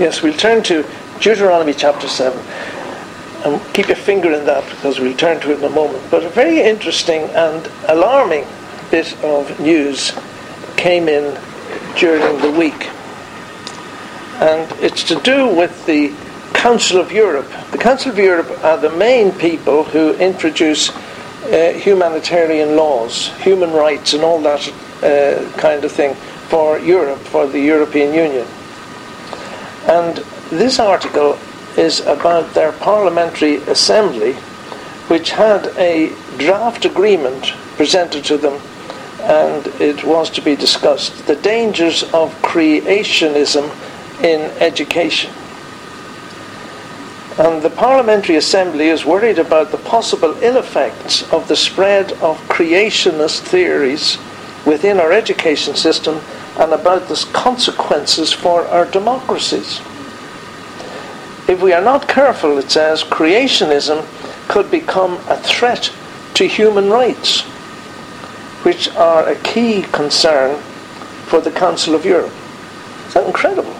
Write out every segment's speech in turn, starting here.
Yes, we'll turn to Deuteronomy chapter 7. And keep your finger in that because we'll turn to it in a moment. But a very interesting and alarming bit of news came in during the week. And it's to do with the Council of Europe. The Council of Europe are the main people who introduce uh, humanitarian laws, human rights, and all that uh, kind of thing for Europe, for the European Union. And this article is about their parliamentary assembly, which had a draft agreement presented to them, and it was to be discussed the dangers of creationism in education. And the Parliamentary Assembly is worried about the possible ill effects of the spread of creationist theories within our education system and about the consequences for our democracies. If we are not careful, it says, creationism could become a threat to human rights, which are a key concern for the Council of Europe. Is that incredible?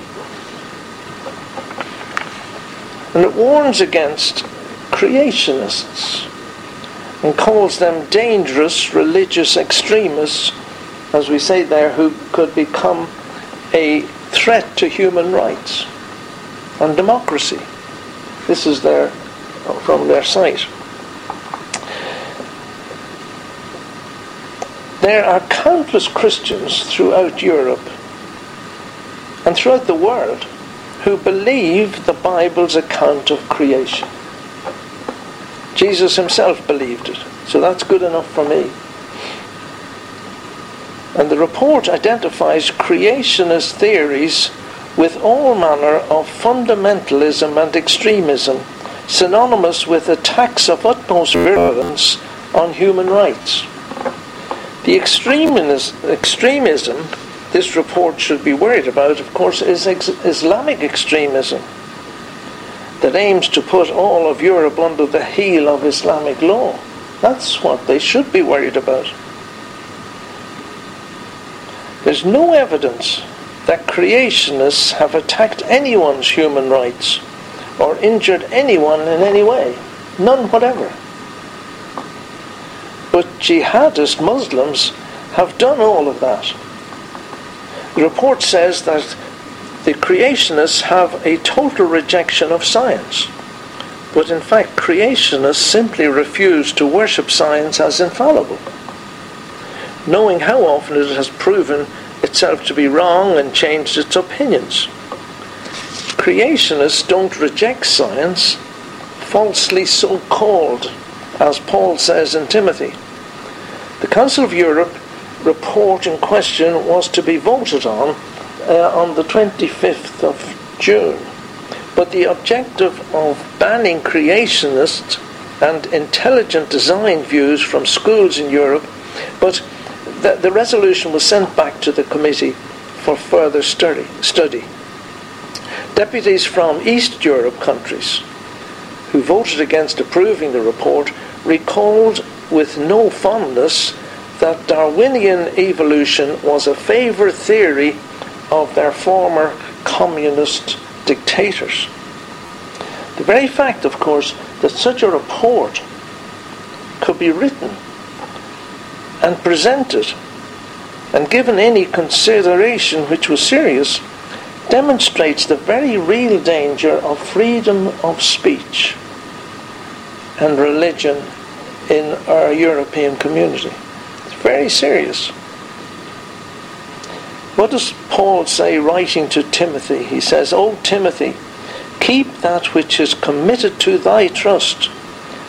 And it warns against creationists and calls them dangerous religious extremists, as we say there, who could become a threat to human rights and democracy. This is their from their site. There are countless Christians throughout Europe and throughout the world who believe the Bible's account of creation. Jesus himself believed it, so that's good enough for me. And the report identifies creationist theories with all manner of fundamentalism and extremism, synonymous with attacks of utmost virulence on human rights. The extremism this report should be worried about, of course, is ex- Islamic extremism that aims to put all of Europe under the heel of Islamic law. That's what they should be worried about. There's no evidence that creationists have attacked anyone's human rights or injured anyone in any way. None whatever. But jihadist Muslims have done all of that. The report says that the creationists have a total rejection of science. But in fact, creationists simply refuse to worship science as infallible, knowing how often it has proven itself to be wrong and changed its opinions. Creationists don't reject science, falsely so called, as Paul says in Timothy. The Council of Europe report in question was to be voted on uh, on the 25th of June. But the objective of banning creationists and intelligent design views from schools in Europe, but the, the resolution was sent back to the committee for further study. study. Deputies from East Europe countries who voted against approving the report recalled with no fondness that Darwinian evolution was a favourite theory of their former communist dictators. The very fact, of course, that such a report could be written and presented and given any consideration which was serious demonstrates the very real danger of freedom of speech and religion in our European community. It's very serious. What does Paul say writing to Timothy? He says, O Timothy, keep that which is committed to thy trust.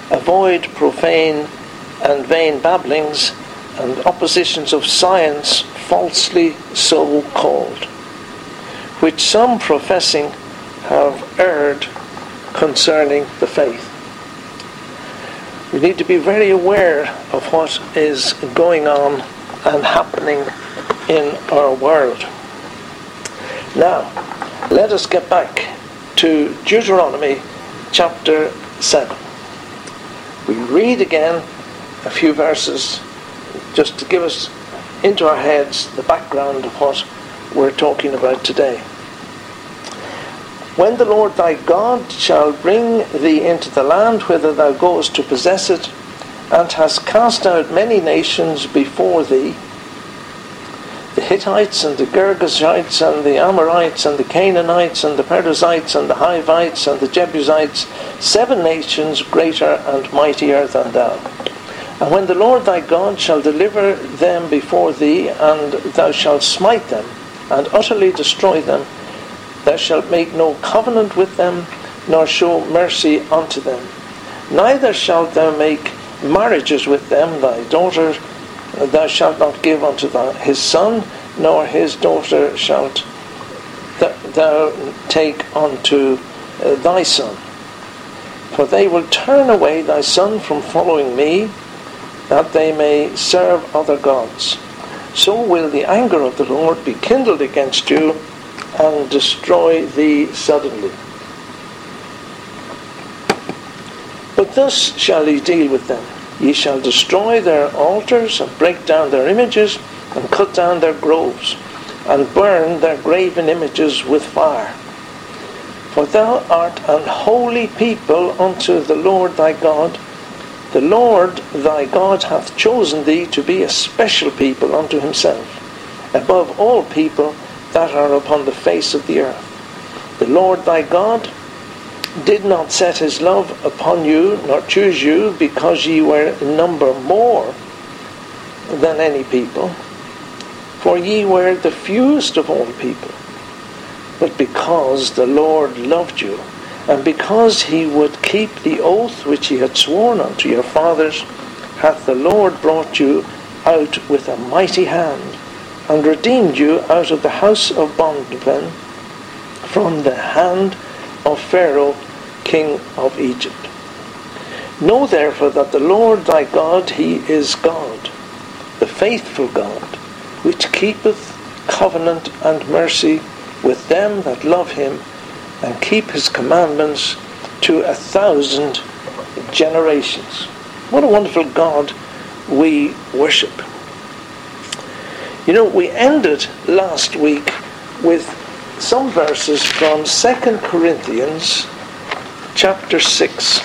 Avoid profane and vain babblings and oppositions of science falsely so called, which some professing have erred concerning the faith. We need to be very aware of what is going on and happening in our world. Now, let us get back to Deuteronomy chapter 7. We read again a few verses just to give us into our heads the background of what we're talking about today. When the Lord thy God shall bring thee into the land whither thou goest to possess it, and hast cast out many nations before thee, the Hittites and the Girgashites and the Amorites and the Canaanites and the Perizzites and the Hivites and the Jebusites, seven nations greater and mightier than thou. And when the Lord thy God shall deliver them before thee, and thou shalt smite them, and utterly destroy them, thou shalt make no covenant with them, nor show mercy unto them. Neither shalt thou make marriages with them, thy daughter thou shalt not give unto thy, his son, nor his daughter shalt th- thou take unto uh, thy son. For they will turn away thy son from following me, that they may serve other gods. So will the anger of the Lord be kindled against you, and destroy thee suddenly. But thus shall he deal with them. Ye shall destroy their altars, and break down their images, and cut down their groves, and burn their graven images with fire. For thou art an holy people unto the Lord thy God. The Lord thy God hath chosen thee to be a special people unto himself, above all people that are upon the face of the earth. The Lord thy God did not set his love upon you, nor choose you, because ye were in number more than any people, for ye were the fewest of all people, but because the Lord loved you, and because he would keep the oath which he had sworn unto your fathers, hath the Lord brought you out with a mighty hand, and redeemed you out of the house of bondmen from the hand of Pharaoh, king of Egypt. Know therefore that the Lord thy God, he is God, the faithful God, which keepeth covenant and mercy with them that love him and keep his commandments to a thousand generations. What a wonderful God we worship. You know, we ended last week with some verses from 2 Corinthians chapter 6.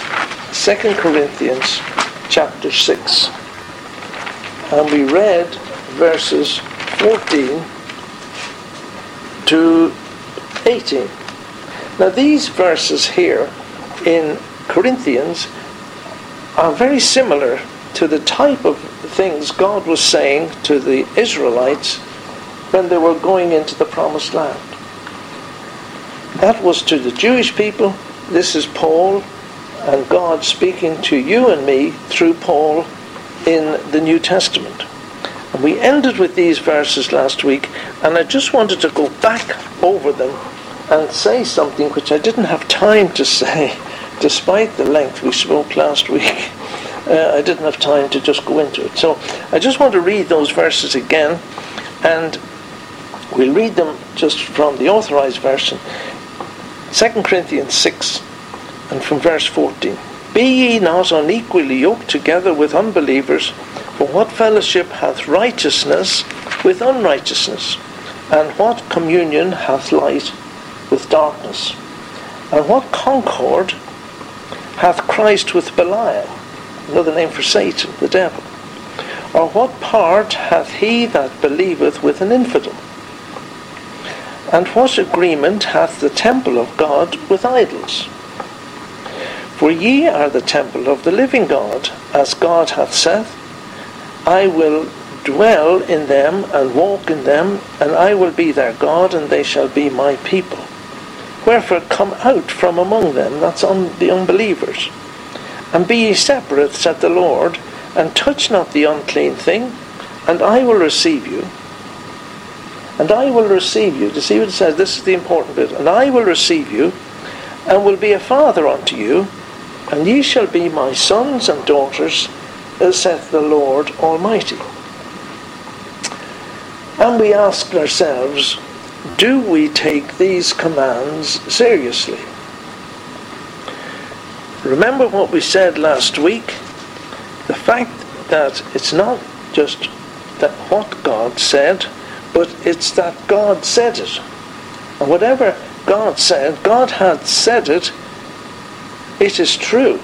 2 Corinthians chapter 6. And we read verses 14 to 18. Now, these verses here in Corinthians are very similar to the type of things God was saying to the Israelites when they were going into the promised land. That was to the Jewish people. This is Paul and God speaking to you and me through Paul in the New Testament. And we ended with these verses last week, and I just wanted to go back over them and say something which I didn't have time to say, despite the length we spoke last week. Uh, I didn't have time to just go into it. So I just want to read those verses again, and we'll read them just from the authorized version. 2 Corinthians 6 and from verse 14. Be ye not unequally yoked together with unbelievers, for what fellowship hath righteousness with unrighteousness? And what communion hath light with darkness? And what concord hath Christ with Belial? Another name for Satan, the devil. Or what part hath he that believeth with an infidel? And what agreement hath the temple of God with idols? For ye are the temple of the living God, as God hath said, I will dwell in them and walk in them, and I will be their God, and they shall be my people. Wherefore come out from among them, that's on the unbelievers, and be ye separate, said the Lord, and touch not the unclean thing, and I will receive you, and I will receive you. To see what it says, this is the important bit. And I will receive you, and will be a father unto you, and ye shall be my sons and daughters, uh, saith the Lord Almighty. And we ask ourselves, do we take these commands seriously? Remember what we said last week? The fact that it's not just that what God said, but it's that God said it. And whatever God said, God hath said it, it is true.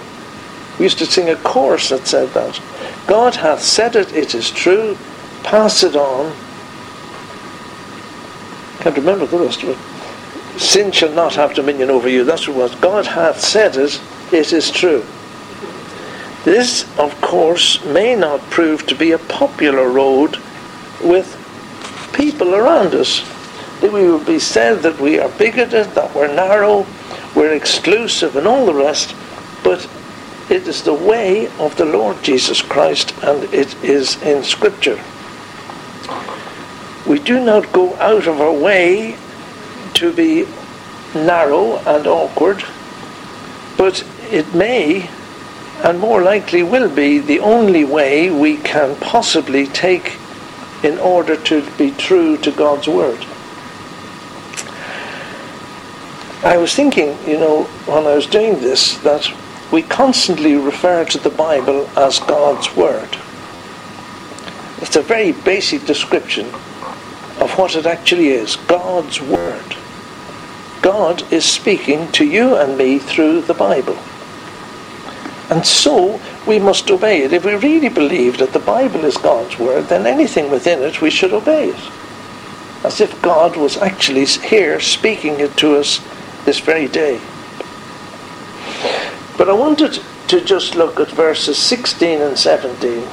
We used to sing a chorus that said that. God hath said it, it is true, pass it on. Can't remember the rest of it. Sin shall not have dominion over you. That's what. God hath said it, it is true. This, of course, may not prove to be a popular road with people around us. It will be said that we are bigoted, that we're narrow, we're exclusive, and all the rest, but it is the way of the Lord Jesus Christ, and it is in Scripture. We do not go out of our way to be narrow and awkward, but it may and more likely will be the only way we can possibly take in order to be true to God's Word. I was thinking, you know, when I was doing this, that we constantly refer to the Bible as God's Word. It's a very basic description what it actually is God's Word. God is speaking to you and me through the Bible. And so we must obey it. If we really believe that the Bible is God's Word, then anything within it we should obey it. As if God was actually here speaking it to us this very day. But I wanted to just look at verses 16 and 17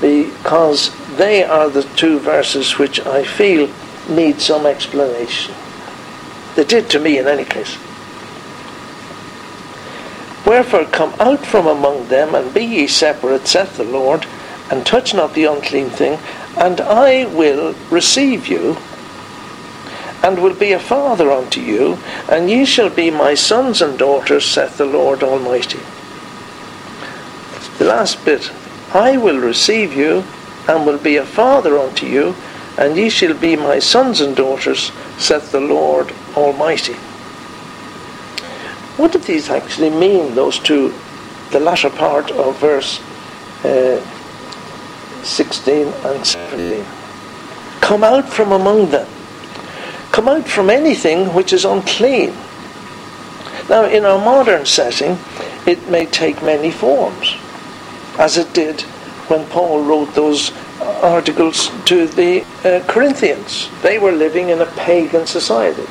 because they are the two verses which I feel need some explanation. They did to me in any case. Wherefore come out from among them, and be ye separate, saith the Lord, and touch not the unclean thing, and I will receive you, and will be a father unto you, and ye shall be my sons and daughters, saith the Lord Almighty. The last bit, I will receive you, and will be a father unto you, and ye shall be my sons and daughters, saith the Lord Almighty. What do these actually mean, those two, the latter part of verse uh, 16 and 17? Come out from among them. Come out from anything which is unclean. Now, in our modern setting, it may take many forms, as it did when Paul wrote those articles to the uh, Corinthians. They were living in a pagan society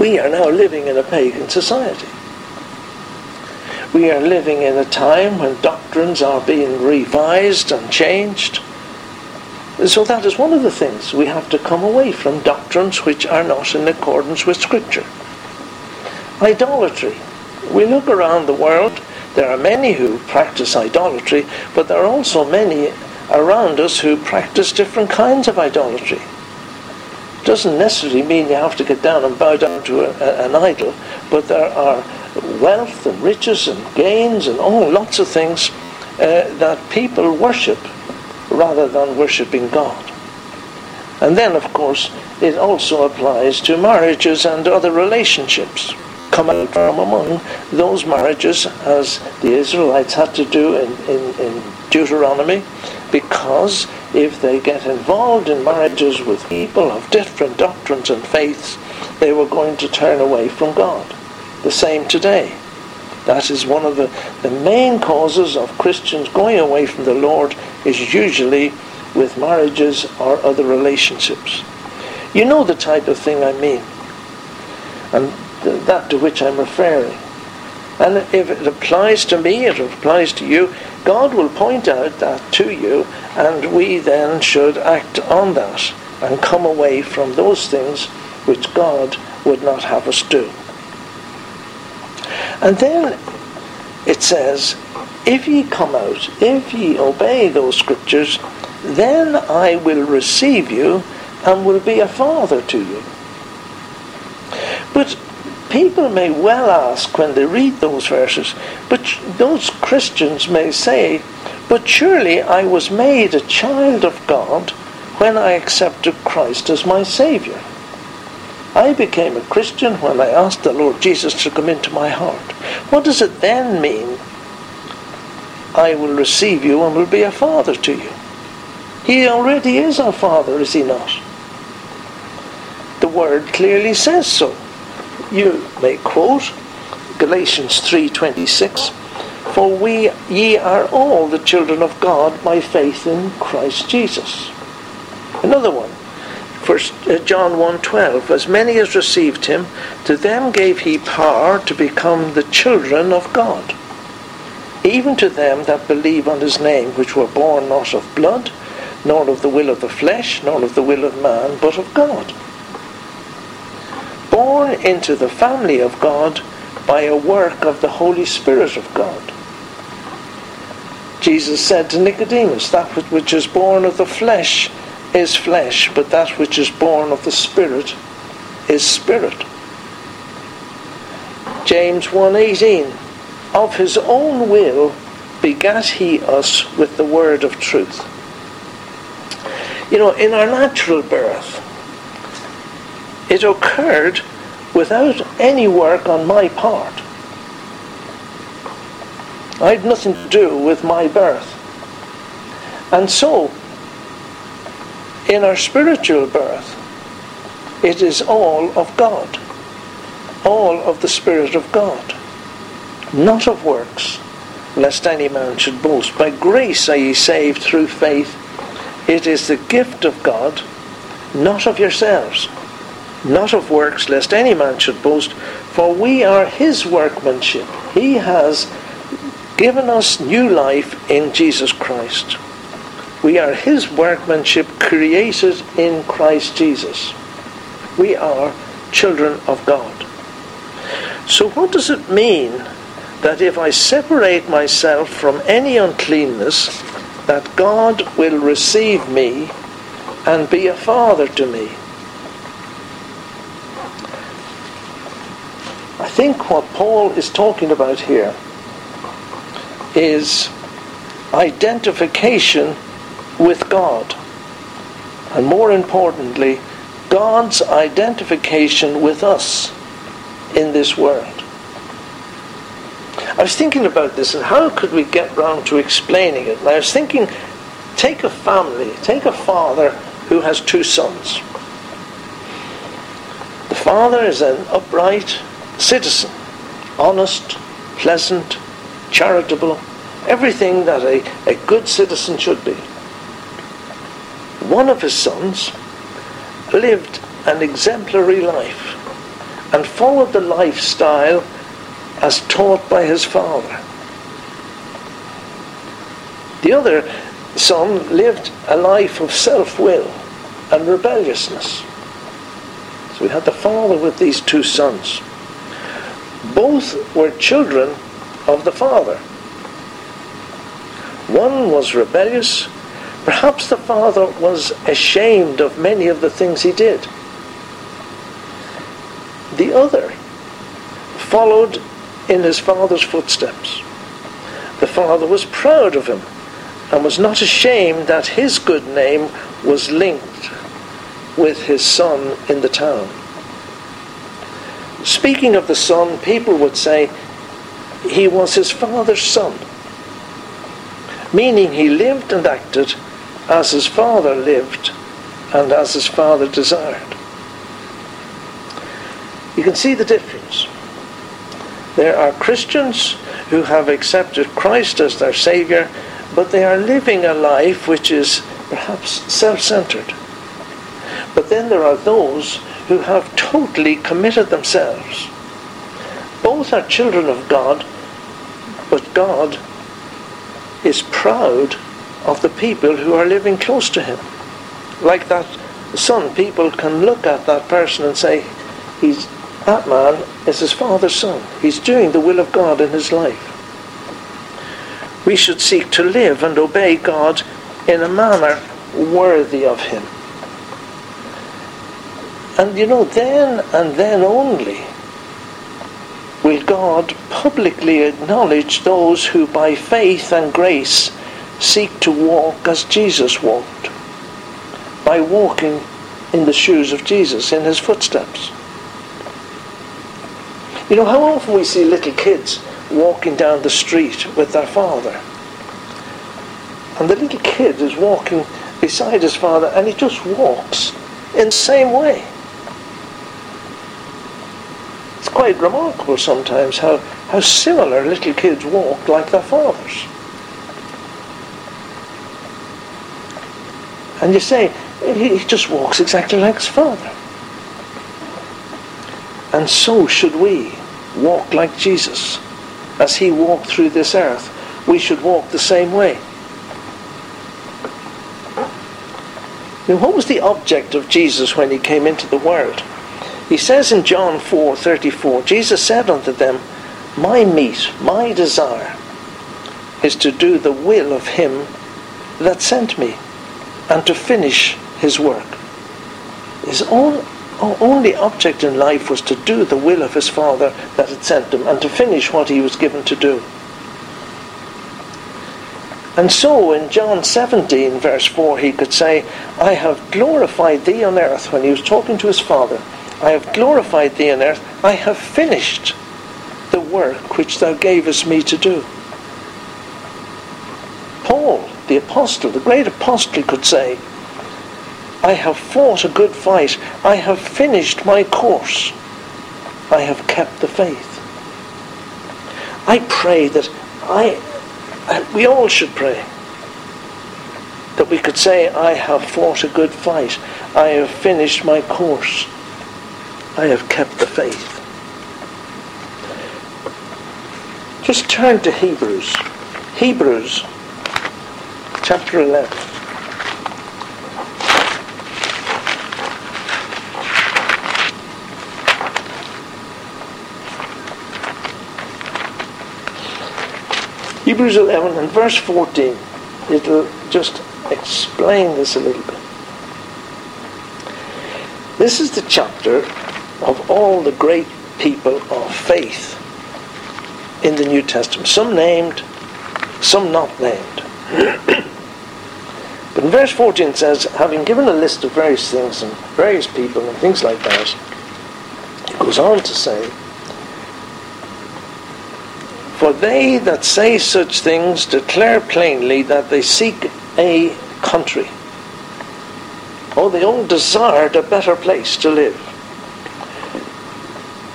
we are now living in a pagan society. We are living in a time when doctrines are being revised and changed. So that is one of the things we have to come away from doctrines which are not in accordance with Scripture. Idolatry. We look around the world, there are many who practice idolatry, but there are also many around us who practice different kinds of idolatry It doesn't necessarily mean you have to get down and bow down to a, a, an idol, but there are wealth and riches and gains and all lots of things uh, that people worship rather than worshipping God. And then, of course, it also applies to marriages and other relationships. Come out from among those marriages, as the Israelites had to do in, in, in Deuteronomy, because if they get involved in marriages with people of different doctrines and faiths, they were going to turn away from God. The same today. That is one of the, the main causes of Christians going away from the Lord is usually with marriages or other relationships. You know the type of thing I mean, and that to which I'm referring. And if it applies to me, it applies to you, God will point out that to you, and we then should act on that and come away from those things which God would not have us do. And then it says, If ye come out, if ye obey those scriptures, then I will receive you and will be a father to you. But people may well ask when they read those verses, but those Christians may say, but surely I was made a child of God when I accepted Christ as my Saviour. I became a Christian when I asked the Lord Jesus to come into my heart. What does it then mean? I will receive you and will be a father to you. He already is our father, is he not? The word clearly says so. You may quote Galatians 3:26, "For we ye are all the children of God by faith in Christ Jesus." Another one, First uh, John 1:12, "As many as received him, to them gave he power to become the children of God." even to them that believe on his name, which were born not of blood, nor of the will of the flesh, nor of the will of man, but of God. Born into the family of God by a work of the Holy Spirit of God. Jesus said to Nicodemus, That which is born of the flesh is flesh, but that which is born of the Spirit is spirit. James 1:18 of his own will begat he us with the word of truth. You know, in our natural birth, it occurred without any work on my part. I had nothing to do with my birth. And so, in our spiritual birth, it is all of God, all of the Spirit of God not of works, lest any man should boast. By grace are ye saved through faith. It is the gift of God, not of yourselves, not of works, lest any man should boast. For we are his workmanship. He has given us new life in Jesus Christ. We are his workmanship created in Christ Jesus. We are children of God. So, what does it mean that if I separate myself from any uncleanness, that God will receive me and be a father to me. Think what Paul is talking about here is identification with God. And more importantly, God's identification with us in this world. I was thinking about this and how could we get round to explaining it? And I was thinking, take a family, take a father who has two sons. The father is an upright citizen, honest, pleasant, charitable, everything that a, a good citizen should be. One of his sons lived an exemplary life and followed the lifestyle as taught by his father. The other son lived a life of self will and rebelliousness. So we had the father with these two sons. Both were children of the father. One was rebellious. Perhaps the father was ashamed of many of the things he did. The other followed in his father's footsteps. The father was proud of him and was not ashamed that his good name was linked with his son in the town. Speaking of the son, people would say he was his father's son, meaning he lived and acted as his father lived and as his father desired. You can see the difference. There are Christians who have accepted Christ as their Saviour, but they are living a life which is perhaps self centered. But then there are those who have totally committed themselves. Both are children of God, but God is proud of the people who are living close to Him. Like that son, people can look at that person and say, he's that man is his father's son. He's doing the will of God in his life. We should seek to live and obey God in a manner worthy of him. And you know, then and then only will God publicly acknowledge those who by faith and grace seek to walk as Jesus walked, by walking in the shoes of Jesus, in his footsteps. You know, how often we see little kids walking down the street with their father. And the little kid is walking beside his father and he just walks in the same way. Quite remarkable sometimes how, how similar little kids walk like their fathers. And you say, he just walks exactly like his father. And so should we walk like Jesus. As he walked through this earth, we should walk the same way. Now, what was the object of Jesus when he came into the world? He says in John 4:34, Jesus said unto them, My meat, my desire, is to do the will of him that sent me, and to finish his work. His own only object in life was to do the will of his Father that had sent him, and to finish what he was given to do. And so in John 17, verse 4, he could say, I have glorified thee on earth, when he was talking to his Father. I have glorified thee on earth. I have finished the work which thou gavest me to do. Paul, the apostle, the great apostle, could say, I have fought a good fight. I have finished my course. I have kept the faith. I pray that I, we all should pray that we could say, I have fought a good fight. I have finished my course. I have kept the faith. Just turn to Hebrews. Hebrews chapter 11. Hebrews 11 and verse 14. It'll just explain this a little bit. This is the chapter of all the great people of faith in the New Testament. Some named, some not named. but in verse 14 it says, having given a list of various things and various people and things like that, it goes on to say, For they that say such things declare plainly that they seek a country. Oh, they all desired a better place to live.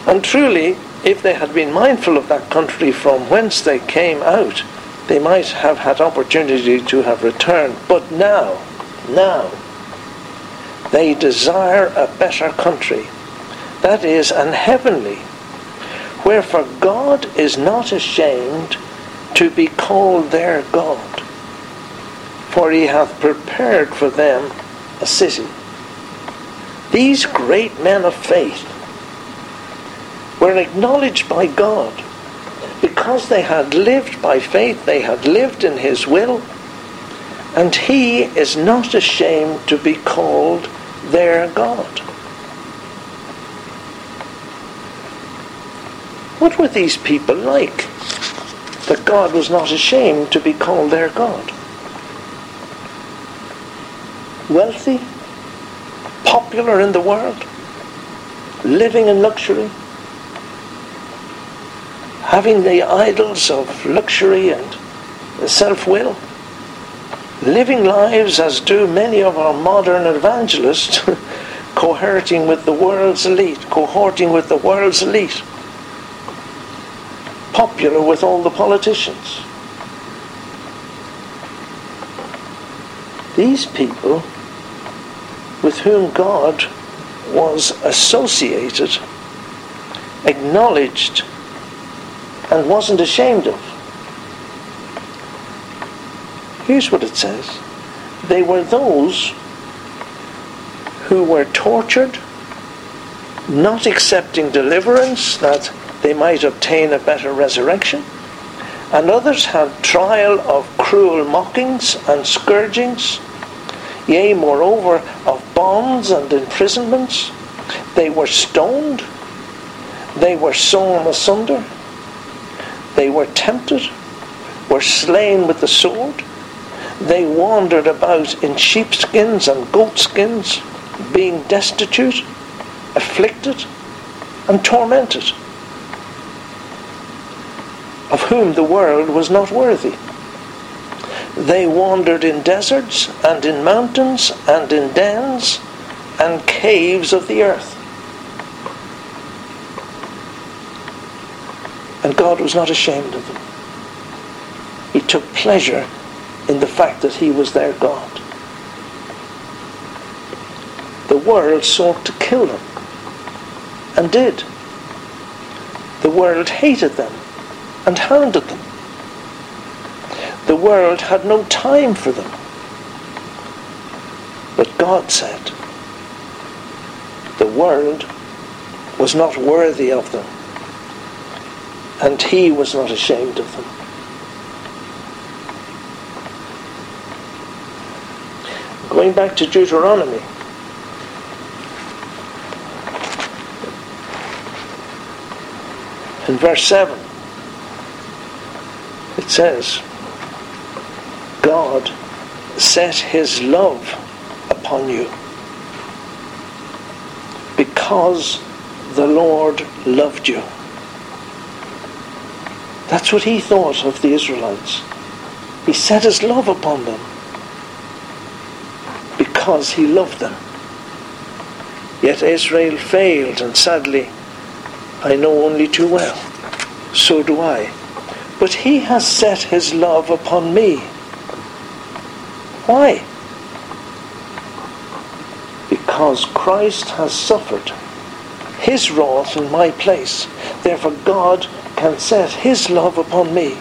And truly, if they had been mindful of that country from whence they came out, they might have had opportunity to have returned. But now, now, they desire a better country. That is, an heavenly. Wherefore God is not ashamed to be called their God. For he hath prepared for them a city. These great men of faith were acknowledged by God. Because they had lived by faith, they had lived in His will, and He is not ashamed to be called their God. What were these people like that God was not ashamed to be called their God? Wealthy? Popular in the world? Living in luxury? Having the idols of luxury and self-will, living lives as do many of our modern evangelists, cohorting with the world's elite, cohorting with the world's elite, popular with all the politicians. These people with whom God was associated, acknowledged and wasn't ashamed of. Here's what it says they were those who were tortured, not accepting deliverance that they might obtain a better resurrection, and others had trial of cruel mockings and scourgings, yea, moreover, of bonds and imprisonments. They were stoned, they were sawn asunder they were tempted, were slain with the sword. They wandered about in sheepskins and goatskins, being destitute, afflicted, and tormented, of whom the world was not worthy. They wandered in deserts and in mountains and in dens and caves of the earth. And God was not ashamed of them. He took pleasure in the fact that he was their God. The world sought to kill them, and did. The world hated them and hounded them. The world had no time for them. But God said, the world was not worthy of them, and he was not ashamed of them. Going back to Deuteronomy, in verse 7, it says, God set his love upon you because the Lord loved you. That's what he thought of the Israelites. He set his love upon them because he loved them. Yet Israel failed, and sadly, I know only too well. So do I. But he has set his love upon me. Why? Because Christ has suffered his wrath in my place. Therefore God can set his love upon me.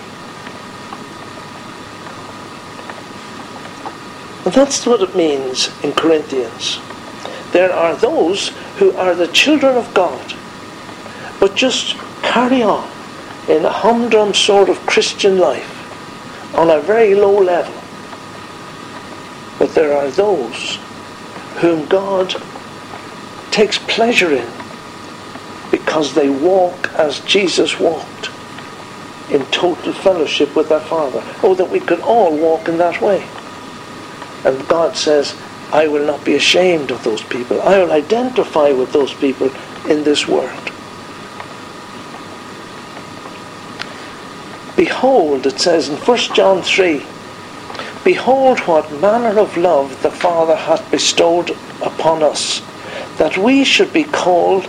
And that's what it means in Corinthians. There are those who are the children of God, but just carry on in a humdrum sort of Christian life on a very low level. But there are those whom God takes pleasure in because they walk as Jesus walked in total fellowship with their Father. Oh, that we could all walk in that way. And God says, I will not be ashamed of those people. I will identify with those people in this world. Behold, it says in 1 John 3, Behold what manner of love the Father hath bestowed upon us, that we should be called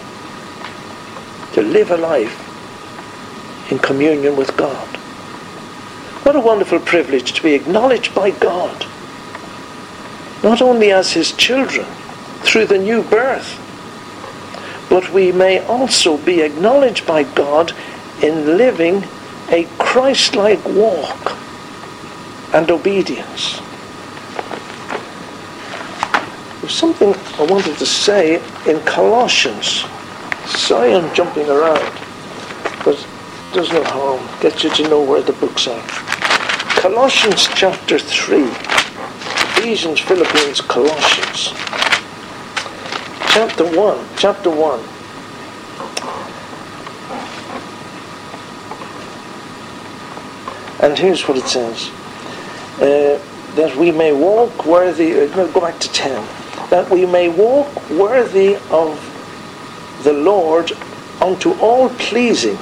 To live a life in communion with God. What a wonderful privilege to be acknowledged by God not only as his children through the new birth, but we may also be acknowledged by God in living a Christ-like walk and obedience. There's something I wanted to say in Colossians. I'm jumping around, but does no harm. Get you to know where the books are. Colossians chapter 3. Ephesians, Philippians, Colossians. Chapter 1. Chapter 1. And here's what it says. Uh, that we may walk worthy, uh, go back to 10. That we may walk worthy of the Lord unto all pleasing,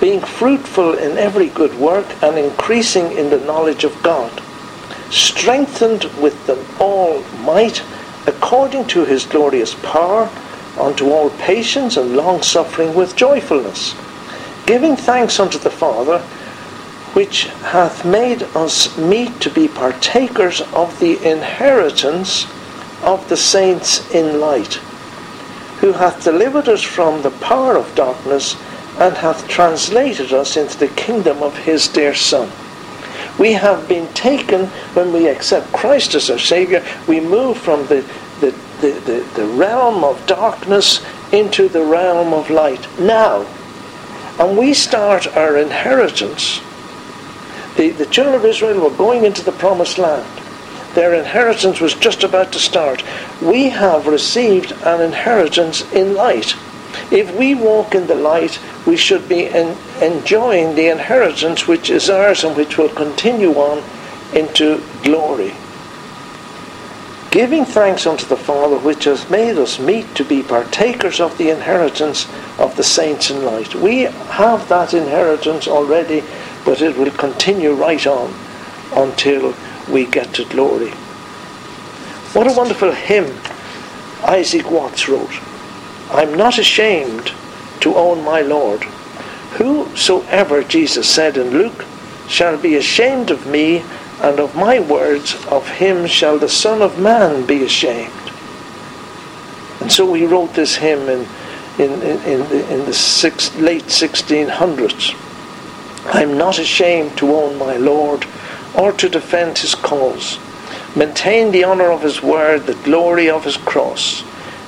being fruitful in every good work and increasing in the knowledge of God strengthened with them all might, according to his glorious power, unto all patience and long suffering with joyfulness, giving thanks unto the Father, which hath made us meet to be partakers of the inheritance of the saints in light, who hath delivered us from the power of darkness, and hath translated us into the kingdom of his dear Son we have been taken, when we accept Christ as our Saviour, we move from the, the, the, the, the realm of darkness into the realm of light now. And we start our inheritance. The, the children of Israel were going into the promised land. Their inheritance was just about to start. We have received an inheritance in light. If we walk in the light, we should be en- enjoying the inheritance which is ours and which will continue on into glory. Giving thanks unto the Father which has made us meet to be partakers of the inheritance of the saints in light. We have that inheritance already, but it will continue right on until we get to glory. What a wonderful hymn Isaac Watts wrote. I'm not ashamed to own my Lord. Whosoever, Jesus said in Luke, shall be ashamed of me and of my words, of him shall the Son of Man be ashamed. And so he wrote this hymn in, in, in, in the, in the six, late 1600s. I'm not ashamed to own my Lord or to defend his cause. Maintain the honour of his word, the glory of his cross.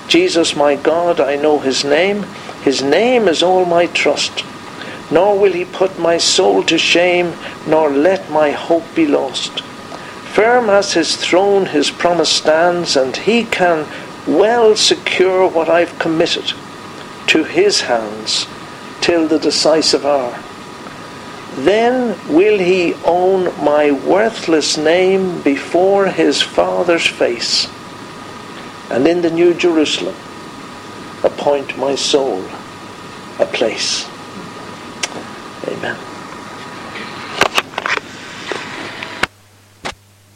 Jesus, my God, I know his name. His name is all my trust. Nor will he put my soul to shame, nor let my hope be lost. Firm as his throne his promise stands, and he can well secure what I've committed to his hands till the decisive hour. Then will he own my worthless name before his Father's face, and in the New Jerusalem appoint my soul a place. Amen.